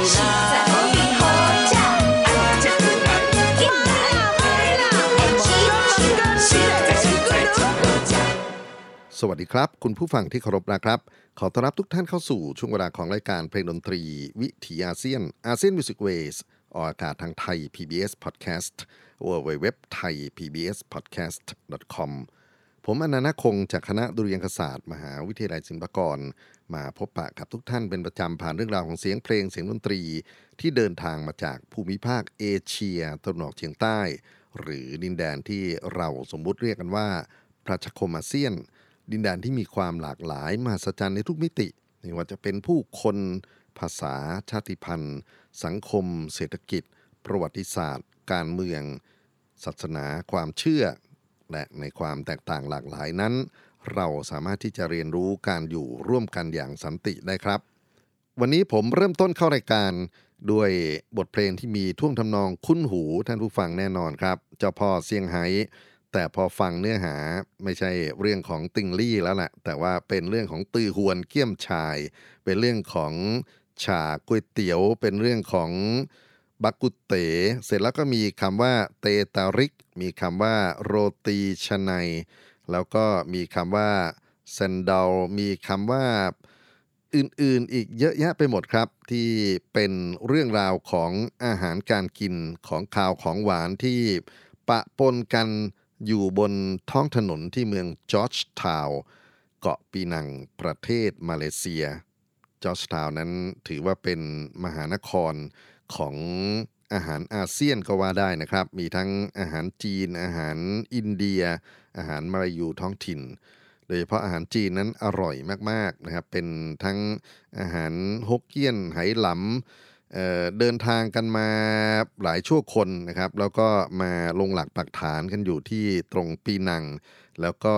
สวัสดีครับ คุณผู้ฟังที่เคารพนะครับ ขอต้อนรับทุกท่านเข้าสู่ช่วงเวลาของรายการเพลงดนตรี วิถีอาเซียน ASEAN Music Ways ออกอากาศทางไทย PBS Podcast w w w t h a i PBS Podcast com ผมอานันท์ นาคคงจากคณะดุริยางคศาสตร์ มหาวิทยาลัยศิลปากร มาพบปะกับทุกท่านเป็นประจำผ่านเรื่องราวของเสียงเพลงเสียงดนตรี ที่เดินทางมาจากภูมิภาคเอเชียตะวันออกเฉียงใต้ หรือดินแดนที่เราสมมุติเรียกกันว่าประชาคมอาเซียน ดินแดนที่มีความหลากหลายมหัศจรรย์ในทุกมิติไม่ว่าจะเป็นผู้คนภาษาชาติพันธุ์ สังคม เศรษฐกิจ ประวัติศาสตร์ การเมือง ศาสนาความเชื่อ และในความแตกต่างหลากหลายนั้น เราสามารถที่จะเรียนรู้การอยู่ร่วมกันอย่างสันติได้ครับ วันนี้ผมเริ่มต้นเข้ารายการด้วยบทเพลงที่มีท่วงทำนองคุ้นหูท่านผู้ฟังแน่นอนครับ เจ้าพ่อเซียงไฮ้แต่พอฟังเนื้อหาไม่ใช่เรื่องของติงลี่แล้วแหละแต่ว่าเป็นเรื่องของตือหวนเกี้ยมชาย เป็นเรื่องของชาก๋วยเตี๋ยว เป็นเรื่องของ บักกุเต เสร็จแล้วก็มีคำว่าเตตาริก มีคำว่าโรตีชนัย แล้วก็มีคำว่าเซนดอลมีคำว่าอื่นๆอีกเยอะแยะไปหมดครับ ที่เป็นเรื่องราวของอาหารการกินของข้าวของหวานที่ปะปนกันอยู่บนท้องถนนที่เมืองจอร์จทาว์เกาะปีนังประเทศมาเลเซีย จอร์จทาว์นั้นถือว่าเป็นมหานคร ของอาหารอาเซียนก็ว่าได้นะครับ มีทั้งอาหารจีน อาหารอินเดีย อาหารมาลายูท้องถิ่น โดยเฉพาะอาหารจีนนั้นอร่อยมากๆนะครับ เป็นทั้งอาหารฮกเกี้ยนไหหลำเเดินทางกันมาหลายชั่วคนนะครับ แล้วก็มาลงหลักปักฐานกันอยู่ที่ตรงปีนัง แล้วก็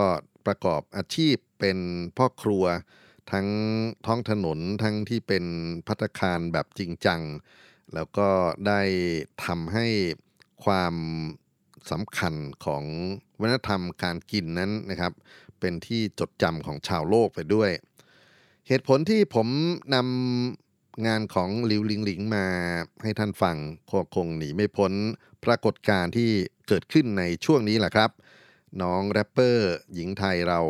ประกอบอาชีพเป็นพ่อครัว ทั้งท้องถนนทั้งที่เป็นพัตตาคารแบบจริงจัง แล้วก็ได้ทำให้ความสำคัญของวัฒนธรรมการกินนั้นนะครับ เป็นที่จดจำของชาวโลกไปด้วย เหตุผลที่ผมนำงานของลิวลิงหลิงมาให้ท่านฟังก็คงหนีไม่พ้นปรากฏการณ์ที่เกิดขึ้นในช่วงนี้แหละครับ น้องแรปเปอร์หญิงไทยเรา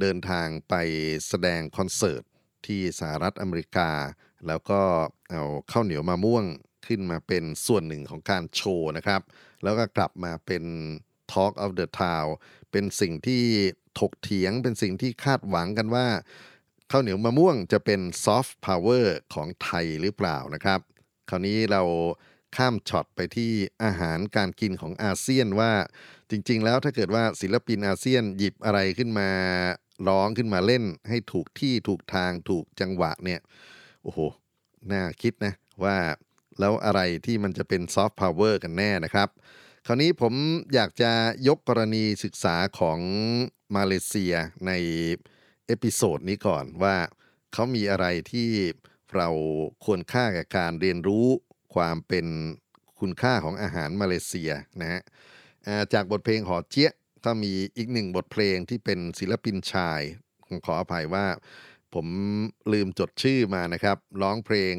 เดินทางไปแสดงคอนเสิร์ตที่สหรัฐอเมริกา แล้วก็ เอาข้าวเหนียวมะม่วงขึ้นมาเป็นส่วนหนึ่งของการโชว์นะครับ แล้วก็กลับมาเป็น Talk of the Town เป็นสิ่งที่ถกเถียงเป็นสิ่งที่คาดหวังกันว่าข้าวเหนียวมะม่วงจะเป็นซอฟต์พาวเวอร์ของไทยหรือเปล่านะครับ คราวนี้เราข้ามช็อตไปที่อาหารการกินของอาเซียนว่า จริง ๆ แล้วถ้าเกิดว่าศิลปินอาเซียนหยิบอะไรขึ้นมาร้องขึ้นมาเล่น ให้ถูกที่ถูกทางถูกจังหวะเนี่ยโอ้โห น่าคิดนะว่าแล้วอะไรที่มันจะเป็นซอฟต์พาวเวอร์กันแน่นะครับ คราวนี้ผมอยากจะยกกรณีศึกษาของมาเลเซียใน episode นี้ก่อนว่าเขามีอะไรที่เราควรค่าแก่การเรียนรู้ความเป็นคุณค่าของอาหารมาเลเซียนะฮะจากบทเพลงหอเจี๊ยะก็มีอีกหนึ่งบทเพลงที่เป็นศิลปินชายขออภัยว่า ผมลืมจดชื่อมานะครับ ร้องเพลง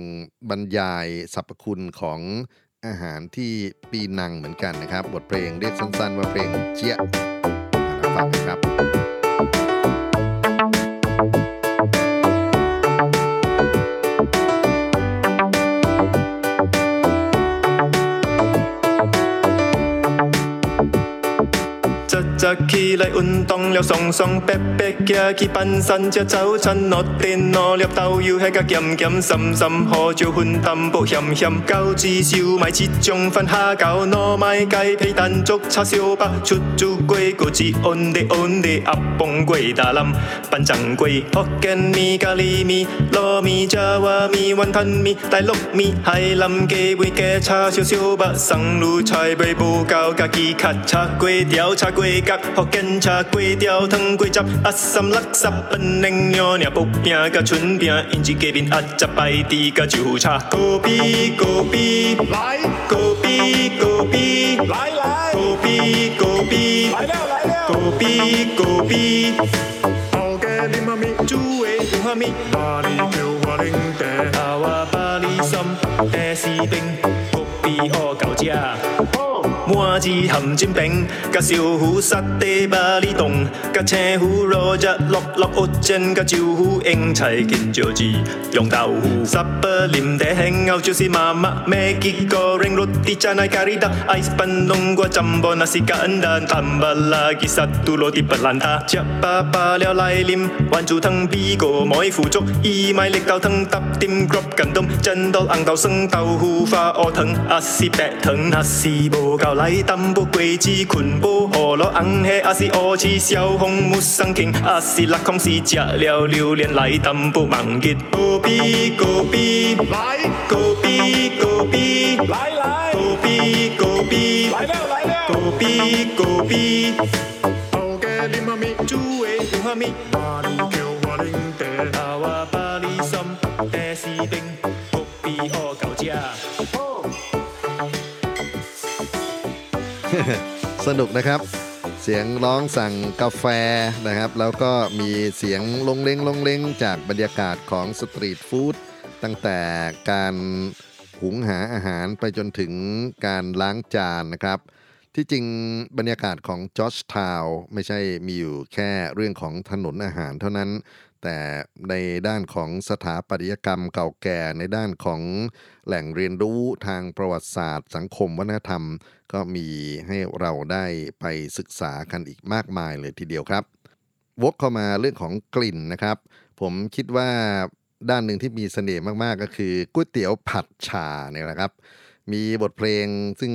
บรรยายสรรพคุณของอาหารที่ปีนังเหมือนกันนะครับ บทเพลงเรียกสั้นๆ ว่าเพลงเจี๊ยะมาฟังกันครับ 着起嚟運動了，雙雙白白嘅去攀山食早餐，落電落了豆油吃個鹹鹹深深，喝酒分淡薄鹹鹹，餃子燒賣切中飯蝦餃糯米雞皮蛋粥叉燒包，出租粿果子 only only 阿崩粿大冧，班長粿 Hokkien 米咖喱米糯米炸花米雲吞米大陸米海南雞尾嘅叉燒燒白，上路菜尾無夠家己咔嚓粿條叉粿。角福建叉粿条汤粿汁阿三垃圾本宁尿尿布饼甲春饼胭脂鸡面阿杂摆地甲酒腐叉高比高比来高比高比来来高比高比来了来了高比高比后嘅黏下面煮嘅用下面巴黎叫我领地阿话巴黎心诶士兵高比我搞食 满字含煎饼，甲烧糊沙地巴里冻，甲青糊罗日落落蚵煎，甲椒糊英菜见椒子，用豆腐沙巴淋地轻牛就是妈妈咩结果 ring roti canai karida ais bandung gua jambon nasi kandang tambah lagi satu roti belanda 食饱饱了来啉丸珠汤比个妹腐竹伊麦力豆汤搭点 grab 近东真到红豆生豆腐花鹅汤阿是白汤阿是无够来 ai tâm bố quê chi khun bố hồ lo ăn he a si ô chi xiao hong mu sang kinh không si chả liao liu liền lại tâm bố mạng git bố bi cô bi lại cô bi cô bi lại lại cô bi cô bi lại leo lại leo cô bi cô bi ok đi mà mi chú ấy cũng hả mi bà kêu hoa linh tê สนุกนะครับ เสียงร้องสั่งกาแฟนะครับ แล้วก็มีเสียงลงเลงลงเลงจากบรรยากาศของสตรีทฟู้ดตั้งแต่การหุงหาอาหารไปจนถึงการล้างจานนะครับ ที่จริงบรรยากาศของจอร์จทาวไม่ใช่มีอยู่แค่เรื่องของถนนอาหารเท่านั้น แต่ในด้านของสถาปัตยกรรมเก่าแก่ในด้านของแหล่งเรียนรู้ทางประวัติศาสตร์ สังคมวัฒนธรรม ก็มีให้เราได้ไปศึกษากันอีกมากมายเลยทีเดียวครับ วกเข้ามาเรื่องของกลิ่นนะครับ ผมคิดว่าด้านหนึ่งที่มีเสน่ห์มากๆ ก็คือก๋วยเตี๋ยวผัดชาเนี่ยแหละครับ มีบทเพลงซึ่ง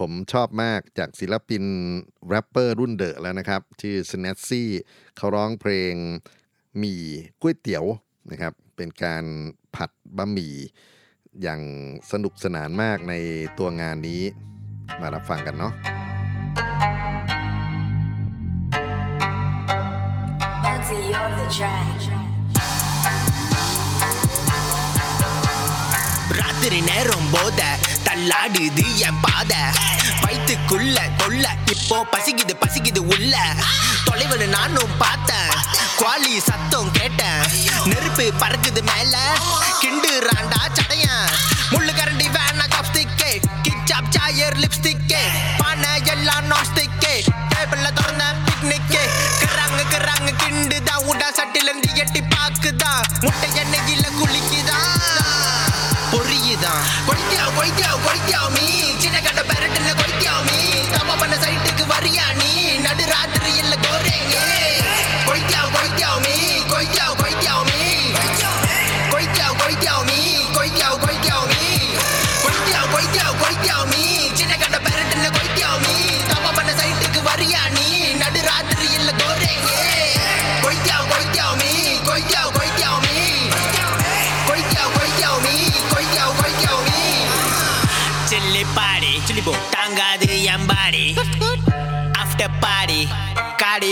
ผมชอบมากจากศิลปินแรปเปอร์รุ่นเดอะแล้วนะครับ ชื่อ s n a t z y เขาร้องเพลง หมี่ก๋วยเตี๋ยวนะครับเป็นการผัดบะหมี่อย่างสนุกสนานมากในตัวงานนี้มารับฟังกันเนาะ ராத்திரி நேரம் போத தள்ளாடுது என் பாத. வயிற்றுக்குள்ள கொள்ள இப்போ பசிக்குது பசிக்குது உள்ள. தொலைவில் நானும் பார்த்தேன் குவாலி சத்தம் கேட்டேன். நெருப்பு பறக்குது மேல கிண்டு ராண்டா சடையன். முள்ளு கரண்டி வேணா சாப்ஸ்டிக்கே கிச்சாப் சாயர் லிப்ஸ்டிக்கே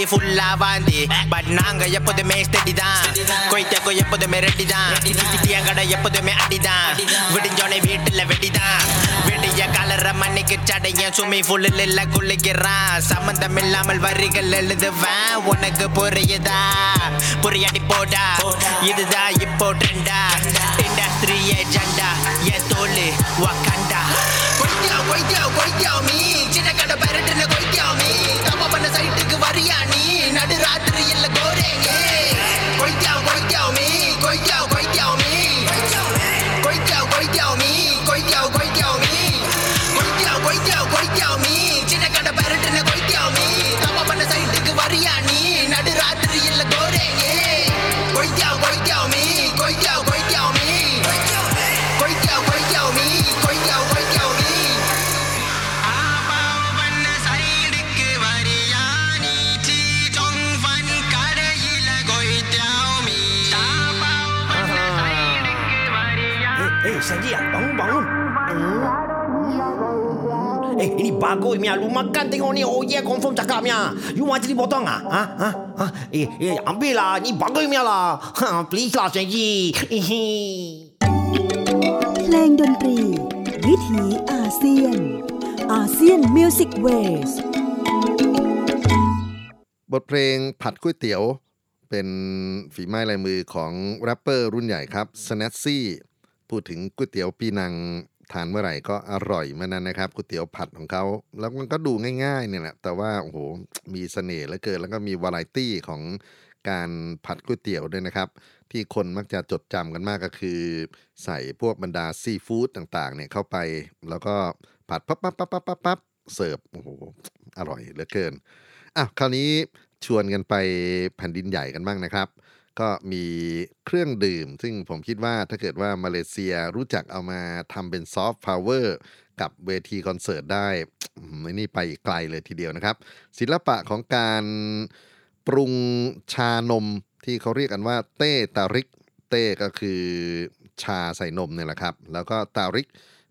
காடி ஃபுல்லா வாந்தி பட் நாங்க எப்போதுமே ஸ்டெடி தான் கொய்த்தக்கோ எப்போதுமே ரெடி தான் என் கடை எப்போதுமே அடிதான் விடிஞ்சோனே வீட்டுல வெடிதான் விடிய கலர மண்ணிக்கு சடைய சுமி ஃபுல்லில் இல்ல குளிக்கிறான் சம்மந்தம் இல்லாமல் வரிகள் எழுதுவேன் உனக்கு புரியுதா? புரியாடி போடா. இதுதான் இப்போ ட்ரெண்டா இண்டஸ்ட்ரி ஏஜெண்டா என் தோல் வக்கண்டா கொய்த்தியா கொய்த்தியா கொய்த்தியா மீ. You want jadi potong ah? Ha? Ha? ha? Eh, eh, ambil lah. Ni bagus, Mia lah. Ha, please lah, Sanji. Hihi. เพลงดนตรี วิถีอาเซียน ASEAN Music Waysบทเพลงผัดก๋วยเตี๋ยว เป็นฝีไม้ลายมือของแรปเปอร์รุ่นใหญ่ครับ s n a t z y พูดถึงก๋วยเตี๋ยวปีนัง ทานเมื่อไหร่ก็อร่อยเมื่อนั้นนะครับก๋วยเตี๋ยวผัดของเขาแล้วมันก็ดูง่ายๆเนี่ยแหละแต่ว่าโอ้โหมีเสน่ห์เหลือเกิน แล้วก็มีวาไรตี้ของการผัดก๋วยเตี๋ยวด้วยนะครับ ที่คนมักจะจดจำกันมากก็คือ ใส่พวกบรรดาซีฟู้ดต่างๆเนี่ยเข้าไป แล้วก็ผัดปั๊บปั๊บปั๊บปั๊บปั๊บปั๊บเสิร์ฟโอ้โหอร่อยเหลือเกินอะคราวนี้ชวนกันไปแผ่นดินใหญ่กันบ้างนะครับ ก็มีเครื่องดื่ม ซึ่งผมคิดว่าถ้าเกิดว่ามาเลเซียรู้จักเอามาทำเป็นซอฟต์พาวเวอร์กับเวทีคอนเสิร์ตได้อืมนี่ไปไกลเลยทีเดียวนะครับ ศิลปะของการปรุงชานมที่เขาเรียกกันว่า teh tarik teh ก็คือชาใส่นมเนี่ยแหละครับ แล้วก็ tarik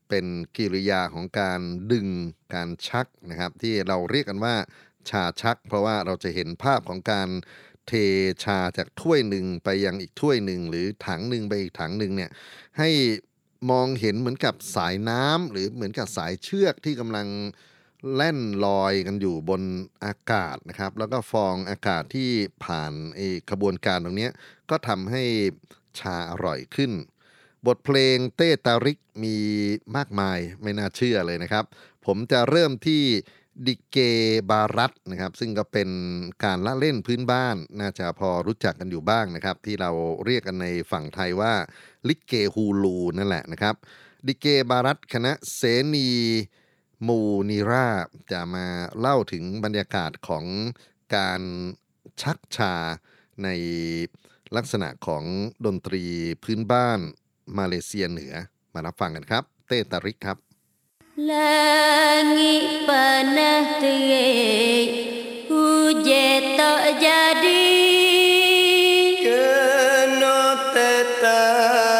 เป็นกิริยาของการดึงการชักนะครับ ที่เราเรียกกันว่าชาชัก เพราะว่าเราจะเห็นภาพของการ เทชาจากถ้วยหนึ่งไปยังอีกถ้วยหนึ่งหรือถังหนึ่งไปอีกถังหนึ่งเนี่ยให้มองเห็นเหมือนกับสายน้ำหรือเหมือนกับสายเชือกที่กำลังแล่นลอยกันอยู่บนอากาศนะครับ แล้วก็ฟองอากาศที่ผ่านไอ้ขบวนการตรงนี้ก็ทำให้ชาอร่อยขึ้น บทเพลงเต้ตาริกมีมากมายไม่น่าเชื่อเลยนะครับ ผมจะเริ่มที่ ดิเกบารัตนะครับซึ่งก็เป็นการละเล่นพื้นบ้าน น่าจะพอรู้จักกันอยู่บ้างนะครับ ที่เราเรียกกันในฝั่งไทยว่าลิเกฮูลูนั่นแหละนะครับ ดิเกบารัตคณะเสนีมูนีราจะมาเล่าถึงบรรยากาศของการชักชาในลักษณะของดนตรีพื้นบ้านมาเลเซียเหนือมารับฟังกันครับ เต้ตาริกครับ Langit panas terik Hujan tak jadi. Kena tertarik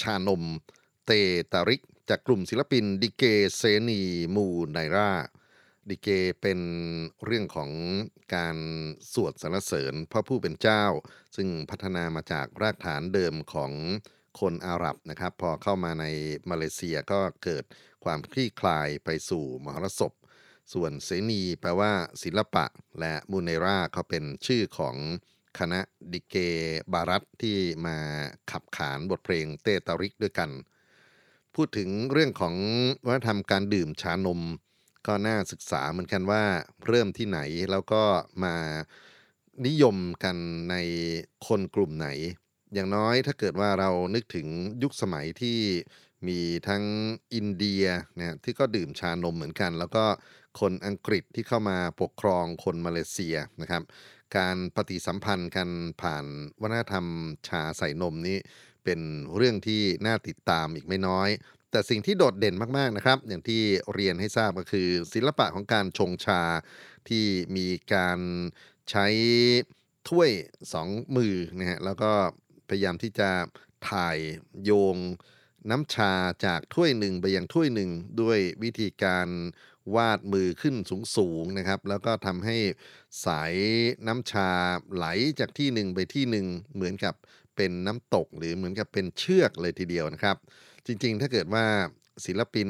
ชานม เตตาริก จากกลุ่มศิลปินดิเกเซนีมูไนราดิเกเป็นเรื่องของการสวดสรรเสริญพระผู้เป็นเจ้า ซึ่งพัฒนามาจากรากฐานเดิมของคนอาหรับนะครับ พอเข้ามาในมาเลเซียก็เกิดความคลี่คลายไปสู่มหรสพ ส่วนเสนีแปลว่าศิลปะ และมูเนราเขาเป็นชื่อของ คณะดิเกบารัตที่มาขับขานบทเพลงเตตาริกด้วยกัน พูดถึงเรื่องของวัฒนธรรมการดื่มชานม ก็น่าศึกษาเหมือนกันว่าเริ่มที่ไหนแล้วก็มานิยมกันในคนกลุ่มไหน อย่างน้อยถ้าเกิดว่าเรานึกถึงยุคสมัยที่มีทั้งอินเดียนะที่ก็ดื่มชานมเหมือนกัน แล้วก็คนอังกฤษที่เข้ามาปกครองคนมาเลเซียนะครับ การปฏิสัมพันธ์กันผ่านวัฒนธรรมชาใส่นมนี้เป็นเรื่องที่น่าติดตามอีกไม่น้อย แต่สิ่งที่โดดเด่นมากๆนะครับ อย่างที่เรียนให้ทราบก็คือ ศิลปะของการชงชาที่มีการใช้ถ้วยสองมือนะฮะแล้วก็พยายามที่จะถ่ายโยงน้ำชาจากถ้วยหนึ่งไปยังถ้วยหนึ่งด้วยวิธีการ วาดมือขึ้นสูงๆนะครับ แล้วก็ทำให้สายน้ำชาไหลจากที่หนึ่งไปที่หนึ่งเหมือนกับเป็นน้ำตกหรือเหมือนกับเป็นเชือกเลยทีเดียวนะครับ จริงๆ ถ้าเกิดว่าศิลปิน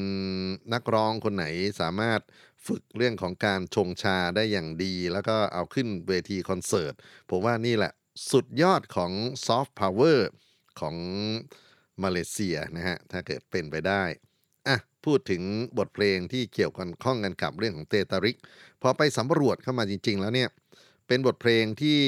นักร้องคนไหนสามารถฝึกเรื่องของการชงชาได้อย่างดี แล้วก็เอาขึ้นเวทีคอนเสิร์ต ผมว่านี่แหละสุดยอดของซอฟต์พาวเวอร์ของมาเลเซียนะฮะ ถ้าเกิดเป็นไปได้ พูดถึงบทเพลงที่เกี่ยวกันข้องกันกับเรื่องของ teh tarik พอไปสำรวจเข้ามาจริง ๆ แล้วเนี่ยเป็นบทเพลงที่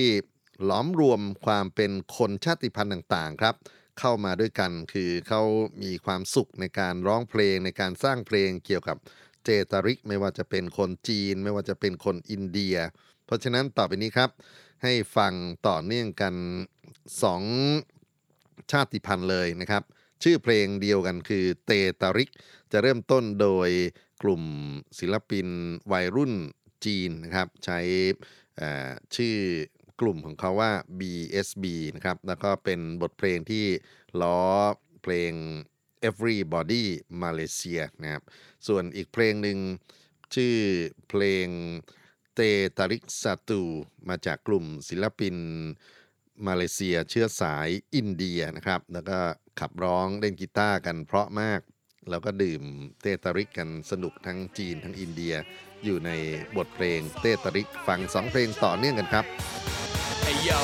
หลอมรวมความเป็นคนชาติพันธุ์ต่างๆครับ เข้ามาด้วยกันคือเขามีความสุขในการร้องเพลงในการสร้างเพลงเกี่ยวกับ teh tarik ไม่ว่าจะเป็นคนจีน ไม่ว่าจะเป็นคนอินเดีย เพราะฉะนั้นต่อไปนี้ครับ ให้ฟังต่อเนื่องกันสองชาติพันธุ์เลยนะครับ ชื่อเพลงเดียวกันคือเตตาริก จะเริ่มต้นโดยกลุ่มศิลปินวัยรุ่นจีนนะครับ ใช้ชื่อกลุ่มของเขาว่า BSB นะครับ แล้วก็เป็นบทเพลงที่ล้อเพลง Everybody Malaysia นะครับ ส่วนอีกเพลงหนึ่งชื่อเพลงเตตาริกซาตูมาจากกลุ่มศิลปิน มาเลเซียเชื้อสายอินเดียนะครับ แล้วก็ขับร้องเล่นกีตาร์กันเพราะมาก แล้วก็ดื่มเตตาริกกันสนุกทั้งจีนทั้งอินเดีย อยู่ในบทเพลงเตตาริกฟังสองเพลงต่อเนื่องกันครับ Hey yo,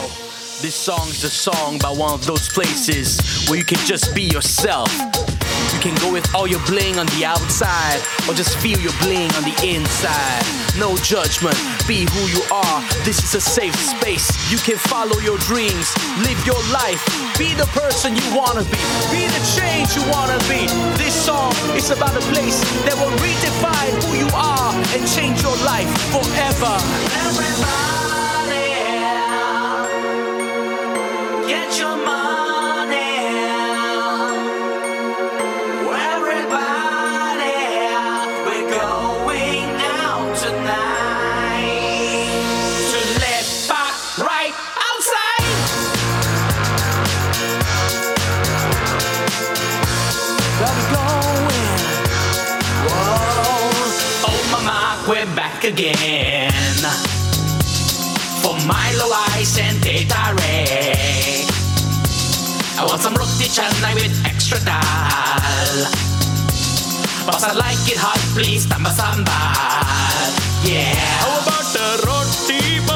this song's a song about one of those places where you can just be yourself. Can go with all your bling on the outside, or just feel your bling on the inside. No judgment, be who you are. This is a safe space. You can follow your dreams, live your life, be the person you wanna be, be the change you wanna be. This song is about a place that will redefine who you are and change your life forever. Everybody, get your again for Milo Ice and Data Ray. I want some roti canai with extra dal. Boss, I like it hot, please, tamba sambal. Yeah. How about the roti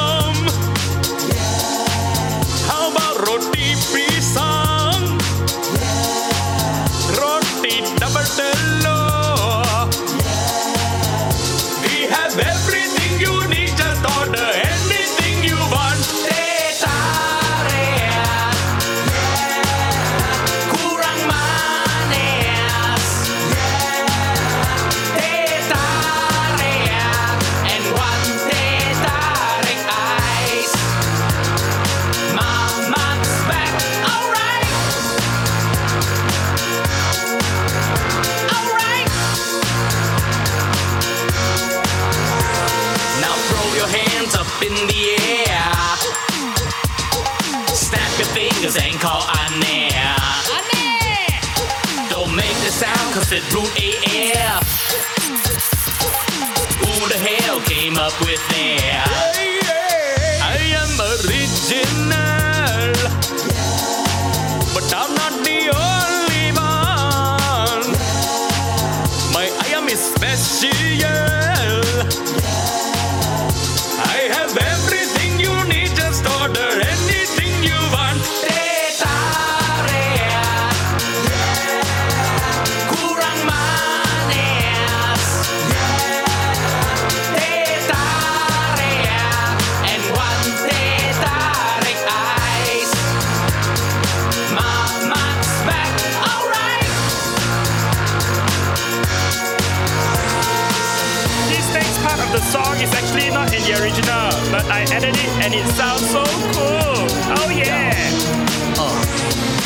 up with sounds so cool. Oh yeah! Uh,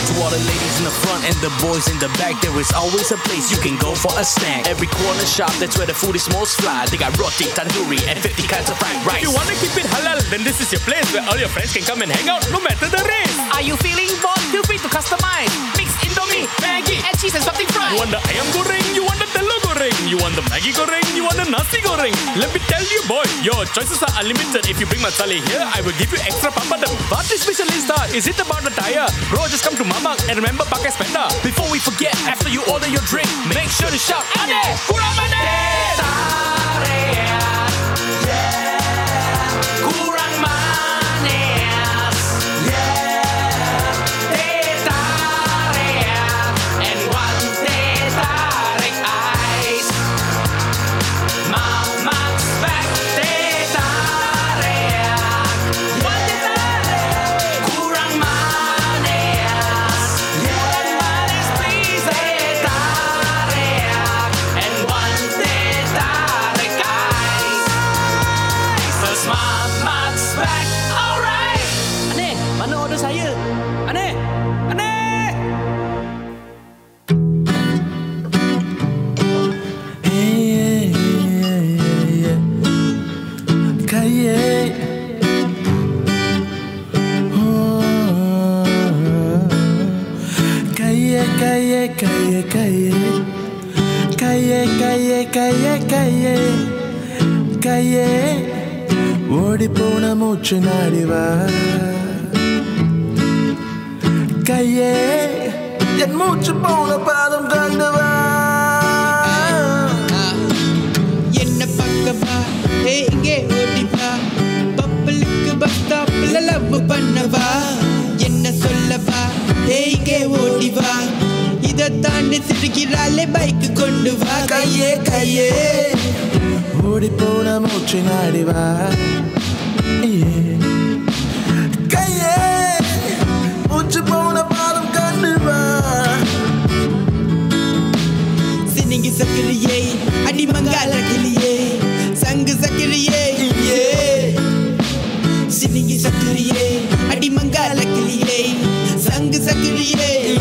to all the ladies in the front and the boys in the back, there is always a place you can go for a snack. Every corner shop, that's where the food is most fly. They got roti, tandoori, and 50 kinds of fried rice. If you wanna keep it halal, then this is your place where all your friends can come and hang out no matter the race. Are you feeling bored? Feel free to customize. Mix Indomie, Maggie, and cheese and something fried. You want the ayam goreng, you want the telur goreng, you want the Maggi goreng, you want the nasi goreng. Let me tell you, boy, your choices are unlimited. If you bring masala here, I will give you extra papadam. What is specialista? Is uh, that? Is it about the tire? Bro, just come to Mamak and remember pakai spender. Before we forget, after you order your drink, make sure to shout, Ade. Kurang கையே கையே கையே கையே. கையே கையே கையே கையே. கையே. ஓடி போன மூச்சு நாடிவா கையே. என் மூச்சு போன பாதம் கண்டுவா என்ன பக்கமா ஏ இங்கே ஓடிப்பா பப்பலுக்கு பஸ் ஸ்டாப்ல லவ் பண்ணவா. ஏய்கே சொல்லவா வா இதை தாண்டி சிரிக்கிறாளே பைக்கு கொண்டு வா. கையே கையே. ஓடி போன மூச்சு நாடிவா. கையே. மூச்சு போன பாதம் கண்டு வா சினிங்கி சக்கிரியே அடி மங்கால கிளியே. சங்கு சக்கிரியே ஏ நீங்க சக்கிரியே. அடிமங்கால கிளியே. சங்கு சக்கிரியே.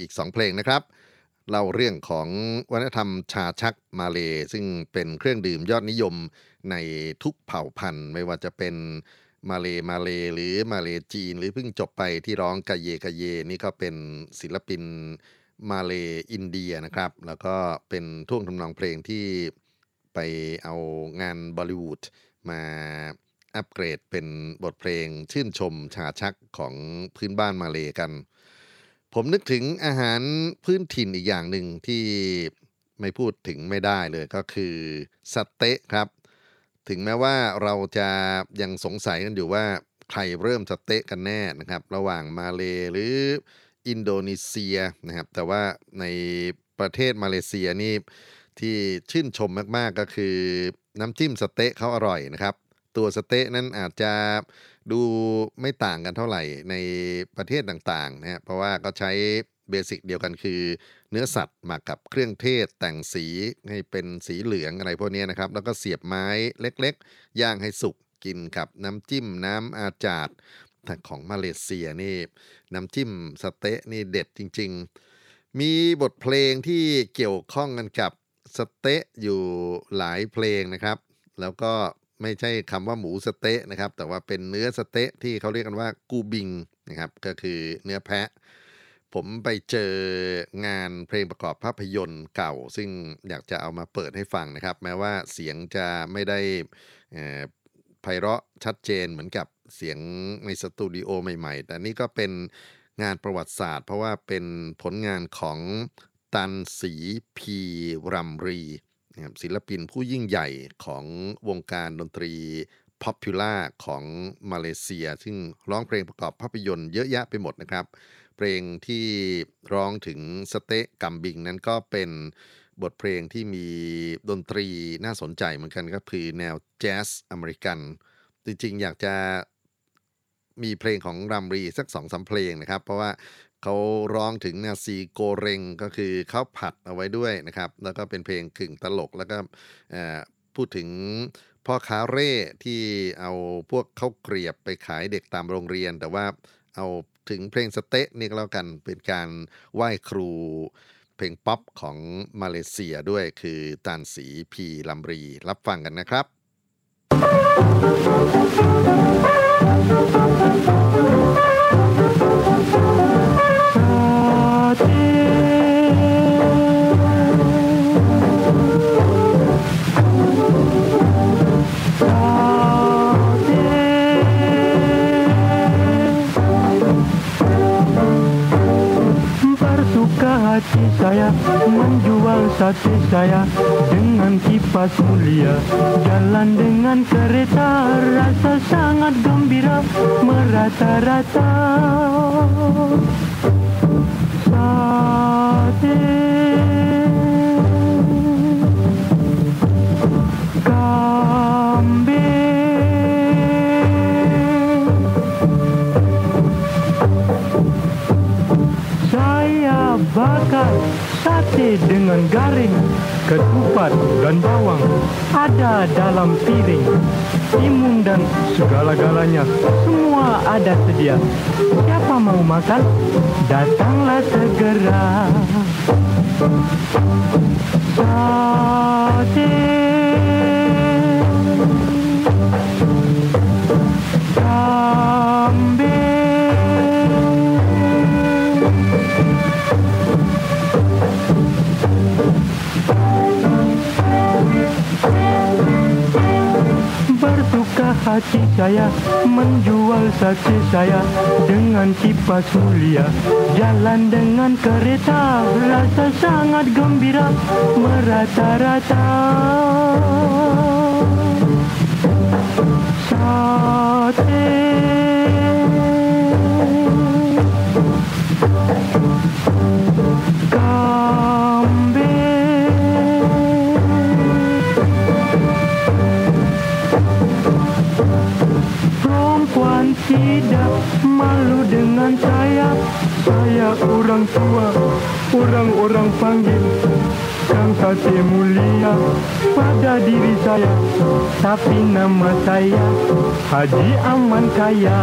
อีก 2 เพลงนะครับเล่าเรื่องของวัฒนธรรมชาชักมาเล ซึ่งเป็นเครื่องดื่มยอดนิยมในทุกเผ่าพันธุ์ ไม่ว่าจะเป็นมาเลมาเลหรือมาเลจีน หรือเพิ่งจบไปที่ร้องกะเยกะเย นี่ก็เป็นศิลปินมาเลอินเดียนะครับ แล้วก็เป็นท่วงทำนองเพลงที่ไปเอางานบอลิวูดมาอัปเกรดเป็นบทเพลงชื่นชมชาชักของพื้นบ้านมาเลกัน ผมนึกถึงอาหารพื้นถิ่นอีกอย่างหนึ่งที่ไม่พูดถึงไม่ได้เลยก็คือสเต๊ะครับ ถึงแม้ว่าเราจะยังสงสัยกันอยู่ว่าใครเริ่มสเต๊ะกันแน่นะครับ ระหว่างมาเลหรืออินโดนีเซียนะครับ แต่ว่าในประเทศมาเลเซียนี่ที่ชื่นชมมากๆก็คือน้ำจิ้มสเต๊ะเขาอร่อยนะครับ ตัวสเต๊ะนั้นอาจจะ ดูไม่ต่างกันเท่าไหร่ในประเทศต่างๆนะฮะเพราะว่าก็ใช้เบสิกเดียวกันคือ เนื้อสัตว์หมักกับเครื่องเทศแต่งสีให้เป็นสีเหลืองอะไรพวกนี้นะครับ แล้วก็เสียบไม้เล็กๆ ย่างให้สุกกินกับน้ำจิ้มน้ำอาจาดแต่ของมาเลเซียนี่ น้ำจิ้มสเต๊ะนี่เด็ดจริง ๆ มีบทเพลงที่เกี่ยวข้องกันกับสเต๊ะอยู่หลายเพลงนะครับ แล้วก็ ไม่ใช่คำว่าหมูสเต๊ะนะครับ แต่ว่าเป็นเนื้อสเต๊ะที่เขาเรียกกันว่ากูบิงนะครับ ก็คือเนื้อแพะ ผมไปเจองานเพลงประกอบภาพยนตร์เก่า ซึ่งอยากจะเอามาเปิดให้ฟังนะครับ แม้ว่าเสียงจะไม่ได้ไพเราะชัดเจนเหมือนกับเสียงในสตูดิโอใหม่ๆ แต่นี่ก็เป็นงานประวัติศาสตร์ เพราะว่าเป็นผลงานของตันศรีพีรัมลี นะครับศิลปินผู้ยิ่งใหญ่ของวงการดนตรี popular ของมาเลเซีย ซึ่งร้องเพลงประกอบภาพยนตร์เยอะแยะไปหมดนะครับ เพลงที่ร้องถึง satay kambing นั้นก็เป็นบทเพลงที่มีดนตรีน่าสนใจเหมือนกันก็คือแนวแจ๊สอเมริกัน จริงๆ อยากจะมีเพลงของรัมลีสักสองสามเพลงนะครับ เพราะว่า เขาร้องถึง nasi goreng ก็คือข้าวผัดเอาไว้ด้วยนะครับ แล้วก็เป็นเพลงกึ่งตลกแล้วก็เออพูดถึงพ่อค้าเร่ที่เอาพวกข้าวเกรียบไปขายเด็กตามโรงเรียน แต่ว่าเอาถึงเพลงสเต๊ะนี่ก็แล้วกันเป็นการไหว้ครูเพลงป๊อปของมาเลเซียด้วยคือตานสีพีลัมรี รับฟังกันนะครับ Bersuka menjual sate saya dengan kipas mulia. Jalan dengan kereta rasa sangat gembira merata-rata. Sate. Bakar sate dengan garing Ketupat dan bawang ada dalam piring Timun dan segala-galanya. Semua ada sedia. Siapa mau makan? Datanglah segera. Sate. Kambing hati saya Menjual saksi saya Dengan kipas mulia. Jalan dengan kereta Rasa sangat gembira Merata-rata. Sate tidak malu dengan saya. Saya orang tua, orang-orang panggil. Kang Sate mulia pada diri saya. Tapi nama saya Haji Aman Kaya.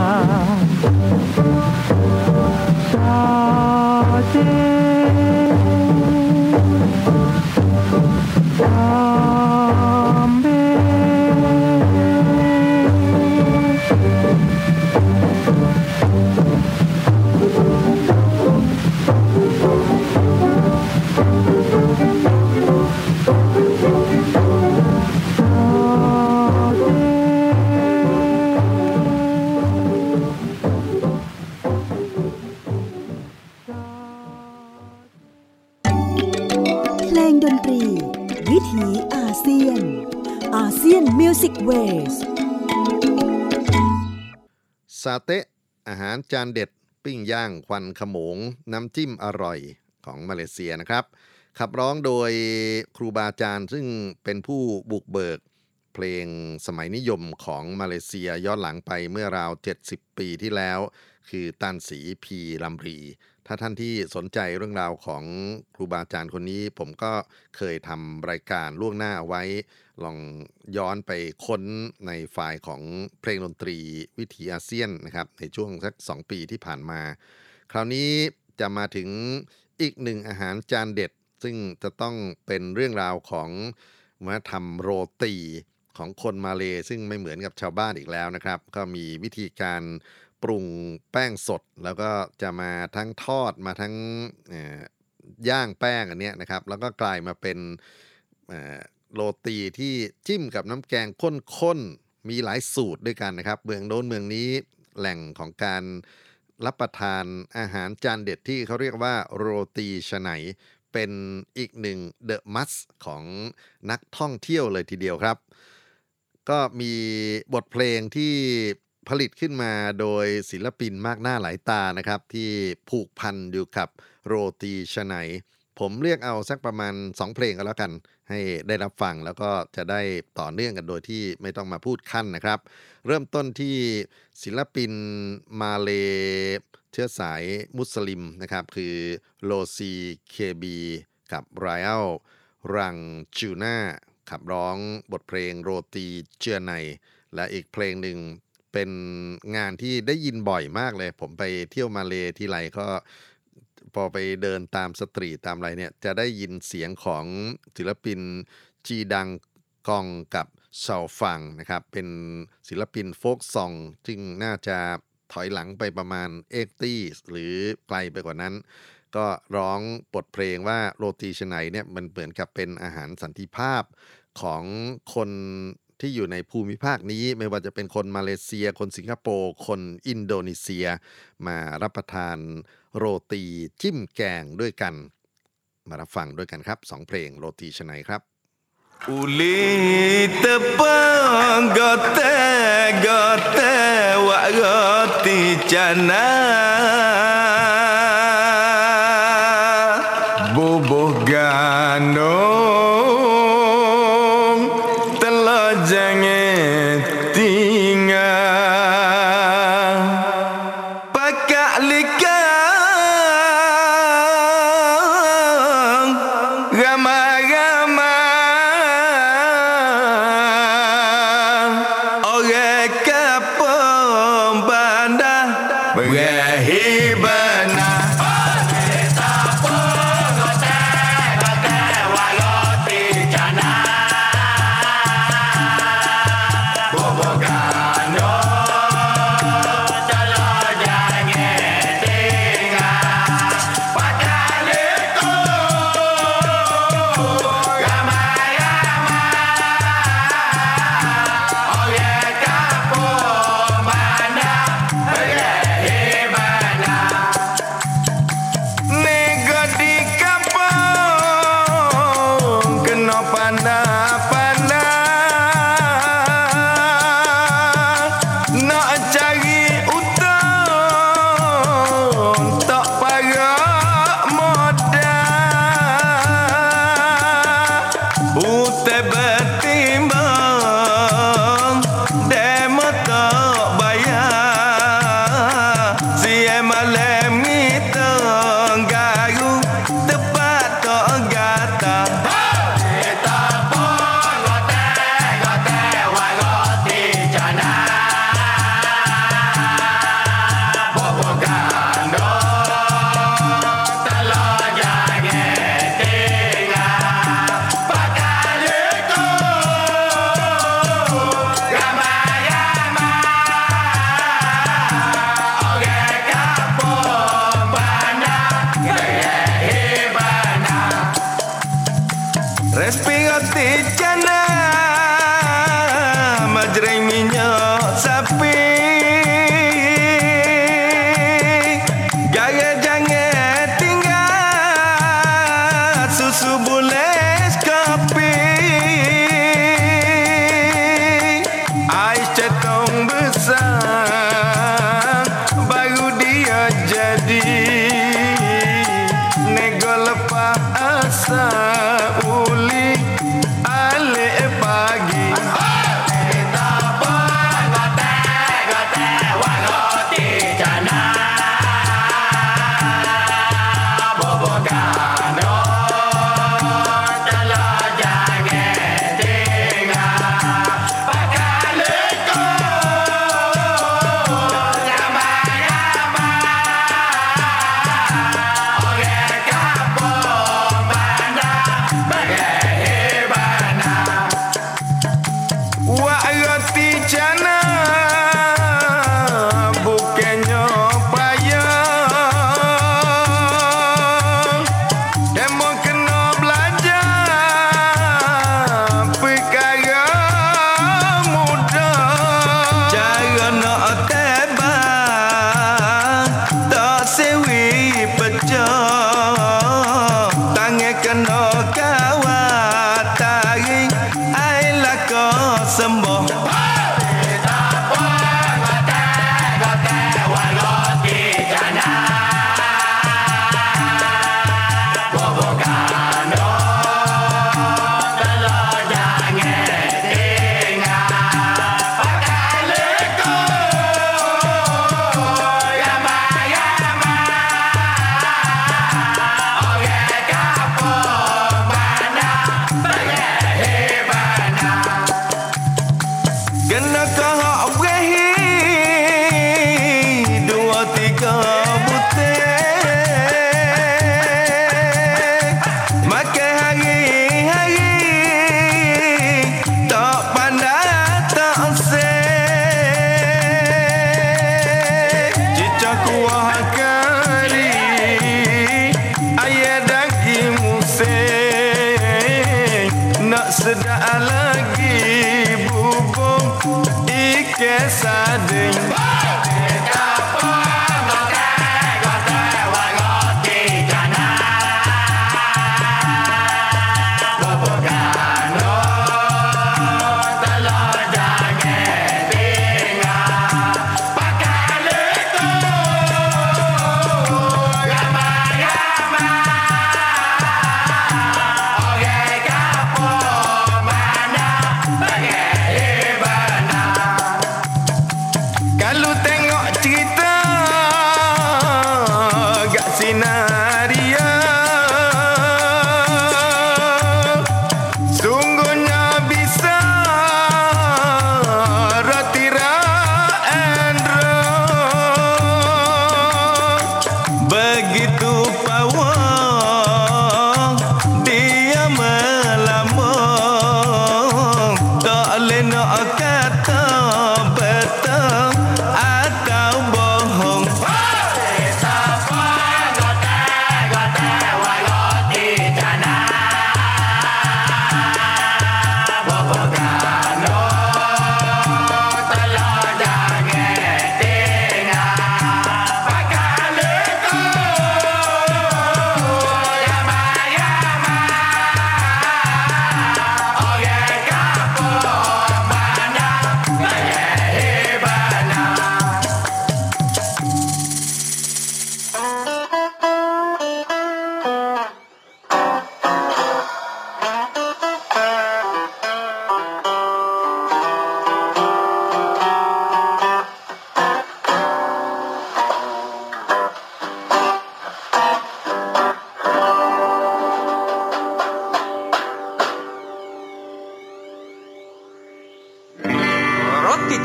Sate งดนตรี วิถีอาเซียน ASEAN Music Waysซาเตะอาหารจานเด็ด ปิ้งย่างควันขโมง น้ำจิ้มอร่อยของมาเลเซียนะครับ ขับร้องโดยครูบาอาจารย์ซึ่งเป็นผู้บุกเบิก เพลงสมัยนิยมของมาเลเซียย้อนหลังไปเมื่อราว 70 ปีที่แล้ว คือตันศรีพีรัมลี ถ้าท่านที่สนใจเรื่องราวของครูบาอาจารย์คนนี้ ผมก็เคยทำรายการล่วงหน้าไว้ ลองย้อนไปค้นในไฟล์ของเพลงดนตรีวิถีอาเซียนนะครับ ในช่วงสัก 2 ปีที่ผ่านมา คราวนี้จะมาถึงอีกหนึ่งอาหารจานเด็ด ซึ่งจะต้องเป็นเรื่องราวของวัฒนธรรมโรตีของคนมาเลซึ่งไม่เหมือนกับชาวบ้านอีกแล้วนะครับ ก็มีวิธีการ ปรุงแป้งสด แล้วก็จะมาทั้งทอดมาทั้งย่างแป้งอันเนี้ยนะครับ แล้วก็กลายมาเป็นโรตีที่จิ้มกับน้ำแกงข้นๆ มีหลายสูตรด้วยกันนะครับ เมืองโน้นเมืองนี้แหล่งของการรับประทานอาหารจานเด็ดที่เขาเรียกว่าโรตีชไหนเป็นอีกหนึ่งเดอะมัสของนักท่องเที่ยวเลยทีเดียวครับ ก็มีบทเพลงที่ ผลิตขึ้นมาโดยศิลปินมากหน้าหลายตานะครับ ที่ผูกพันอยู่กับโรตีชไหนผมเรียกเอาสักประมาณ 2 เพลงก็แล้วกัน ให้ได้รับฟังแล้วก็จะได้ต่อเนื่องกันโดยที่ไม่ต้องมาพูดขั้นนะครับ เริ่มต้นที่ศิลปินมาเลเชื้อสายมุสลิมนะครับ คือโลซีเคบีกับไรอัลรังจูน่าขับร้องบทเพลงโรตีเจือใน และอีกเพลงหนึ่ง เป็นงานที่ได้ยินบ่อยมากเลย ผมไปเที่ยวมาเลที่ไรก็พอไปเดินตามสตรีตามอะไรเนี่ย จะได้ยินเสียงของศิลปินจีดังกองกับเซาฟังนะครับ เป็นศิลปินโฟกซองซึ่งน่าจะถอยหลังไปประมาณเอ็กตี้หรือไกลไปกว่านั้น ก็ร้องบทเพลงว่าโรตีชไนเนี่ยมันเหมือนกับเป็นอาหารสันติภาพของคน ที่อยู่ในภูมิภาคนี้ไม่ว่าจะเป็นคนมาเลเซีย คนสิงคโปร์คนอินโดนีเซีย มารับประทานโรตีจิ้มแกงด้วยกัน มารับฟังด้วยกันครับสองเพลงโรตีชะไหนครับ Uli tepang gote gote wa roti jana sedak lagi bubung ike sading.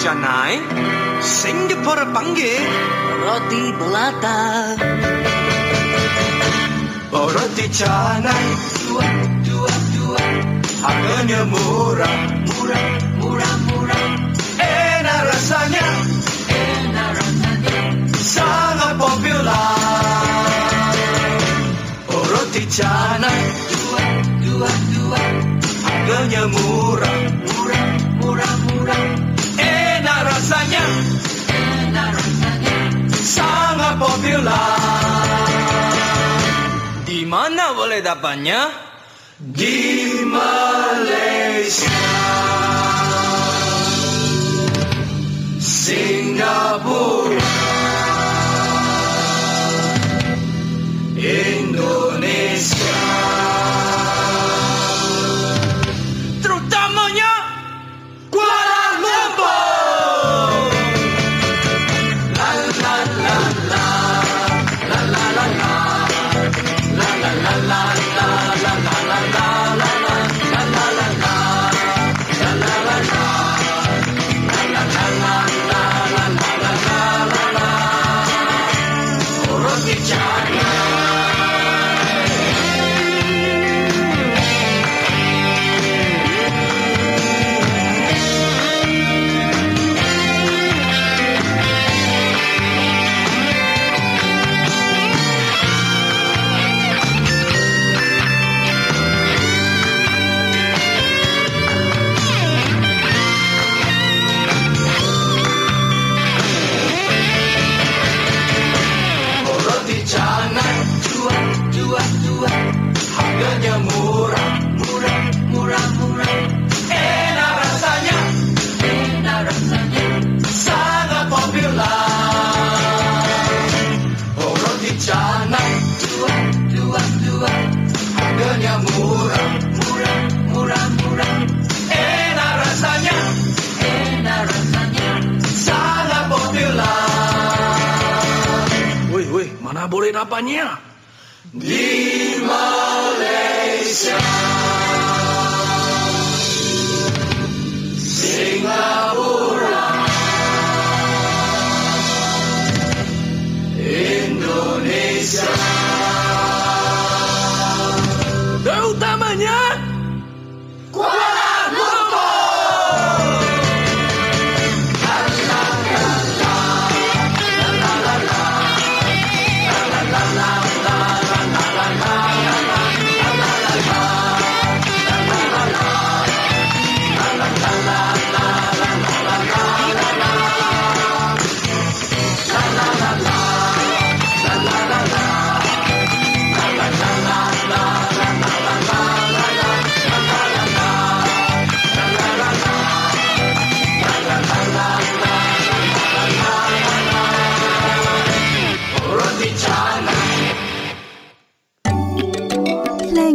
Janai Singapura panggil Roti belata. Oh roti canai Dua, dua, dua. Harganya murah Murah, murah, murah. Enak rasanya. Enak rasanya. Sangat populer Oh roti canai Dua, dua, dua. Harganya murah, murah. Sangat Di mana boleh dapatnya? di Malaysia Singapura Indonesia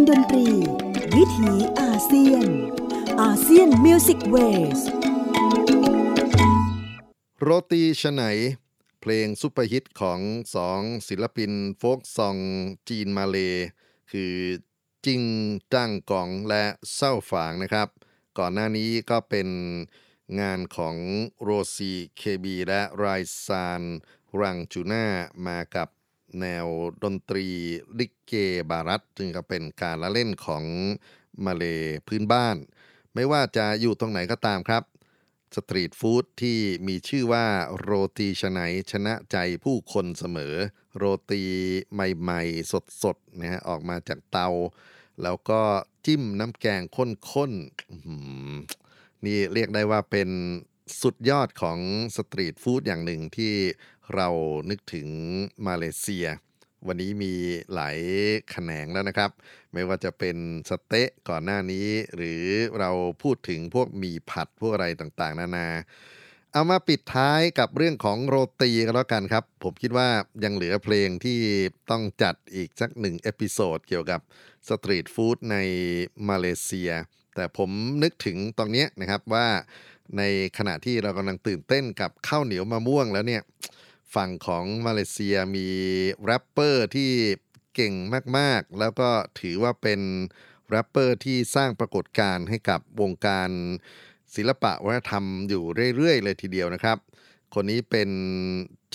ดนตรี วิถีอาเซียน อาเซียนมิวสิกเวสโรตีชไหน เพลงซุปเปอร์ฮิตของสองศิลปินโฟกซองจีนมาเล คือจิงจ้างกองและเศร้าฝางนะครับ ก่อนหน้านี้ก็เป็นงานของโรซีเคบีและไรซานรังจูน่ามากับ แนวดนตรีลิเกบารัตซึ่งก็เป็นการละเล่นของมาเลพื้นบ้าน ไม่ว่าจะอยู่ตรงไหนก็ตามครับ สตรีทฟู้ดที่มีชื่อว่าโรตีชะไหนชนะใจผู้คนเสมอ โรตีใหม่ๆ สดๆนะฮะออกมาจากเตา แล้วก็จิ้มน้ำแกงข้นๆนี่เรียกได้ว่าเป็นสุดยอดของ street food อย่างหนึ่งที่ เรานึกถึงมาเลเซีย วันนี้มีหลายแขนงแล้วนะครับ ไม่ว่าจะเป็นสเต๊ะก่อนหน้านี้ หรือเราพูดถึงพวกหมี่ผัดพวกอะไรต่างๆ นานา เอามาปิดท้ายกับเรื่องของโรตีกันแล้วกันครับ ผมคิดว่ายังเหลือเพลงที่ต้องจัดอีกสักหนึ่ง episode เกี่ยวกับ street food ในมาเลเซีย แต่ผมนึกถึงตรงนี้นะครับว่าในขณะที่เรากำลังตื่นเต้นกับข้าวเหนียวมะม่วงแล้วเนี่ย ฝั่งของมาเลเซียมีแรปเปอร์ที่เก่งมากๆ แล้วก็ถือว่าเป็นแรปเปอร์ที่สร้างปรากฏการณ์ให้กับวงการศิลปะวัฒนธรรมอยู่เรื่อย ๆ เลยทีเดียวนะครับ คนนี้เป็น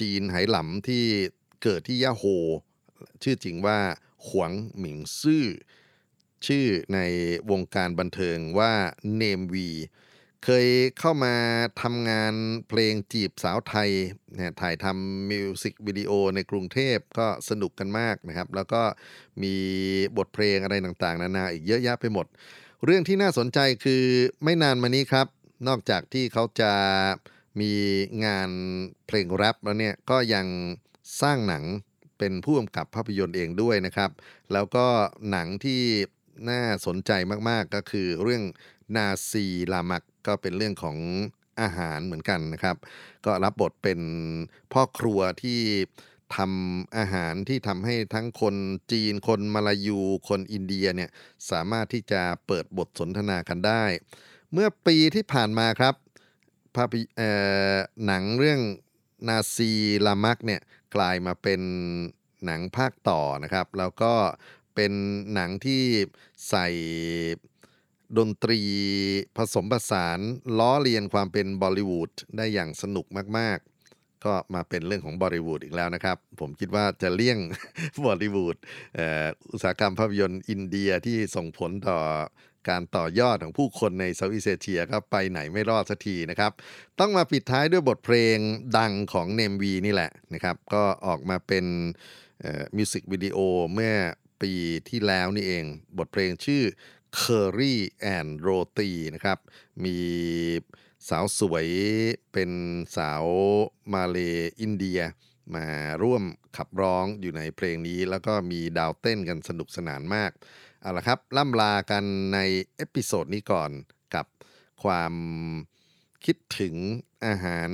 จีนไหหลำที่เกิดที่ยะโฮร์ ชื่อจริงว่าหวงหมิงซื่อ ชื่อในวงการบันเทิงว่าเนมวี เคยเข้ามาทำงานเพลงจีบสาวไทยนะถ่ายทำมิวสิกวิดีโอในกรุงเทพก็สนุกกันมากนะครับ แล้วก็มีบทเพลงอะไรต่างๆ นานาอีกเยอะแยะไปหมด เรื่องที่น่าสนใจคือไม่นานมานี้ครับ นอกจากที่เขาจะมีงานเพลงแรปแล้วเนี่ยก็ยังสร้างหนังเป็นผู้กำกับภาพยนตร์เองด้วยนะครับ แล้วก็หนังที่น่าสนใจมากๆก็คือเรื่องนาซีลามัก ก็เป็นเรื่องของอาหารเหมือนกันนะครับ ก็รับบทเป็นพ่อครัวที่ทำอาหารที่ทำให้ทั้งคนจีน คนมาลายู คนอินเดียเนี่ยสามารถที่จะเปิดบทสนทนากันได้ เมื่อปีที่ผ่านมาครับภาพยเอ่อหนังเรื่องนาซีลามักเนี่ยกลายมาเป็นหนังภาคต่อนะครับ แล้วก็เป็นหนังที่ใส่ ดนตรีผสมผสานล้อเลียนความเป็นบอลิวูดได้อย่างสนุกมากๆ ก็มาเป็นเรื่องของบอลิวูดอีกแล้วนะครับ ผมคิดว่าจะเลี่ยงบอลิวูดอุตสาหกรรมภาพยนตร์อินเดียที่ส่งผลต่อการต่อยอดของผู้คนใน Southeast Asia ก็ไปไหนไม่รอดสักทีนะครับ ต้องมาปิดท้ายด้วยบทเพลงดังของ Namewee นี่แหละนะครับ ก็ออกมาเป็น music video เมื่อปีที่แล้วนี่เอง บทเพลงชื่อ Curry and Roti นะครับ มีสาวสวยเป็นสาวมาเลอินเดีย มาร่วมขับร้องอยู่ในเพลงนี้ แล้วก็มีดาวเต้นกันสนุกสนานมากเอาละครับล่ำลากันใน episode นี้ก่อนกับความคิดถึงอาหาร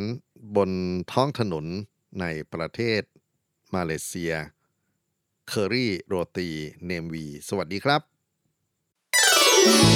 บนท้องถนนในประเทศมาเลเซีย Curry Roti Namewee สวัสดีครับ you.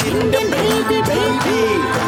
Sell you the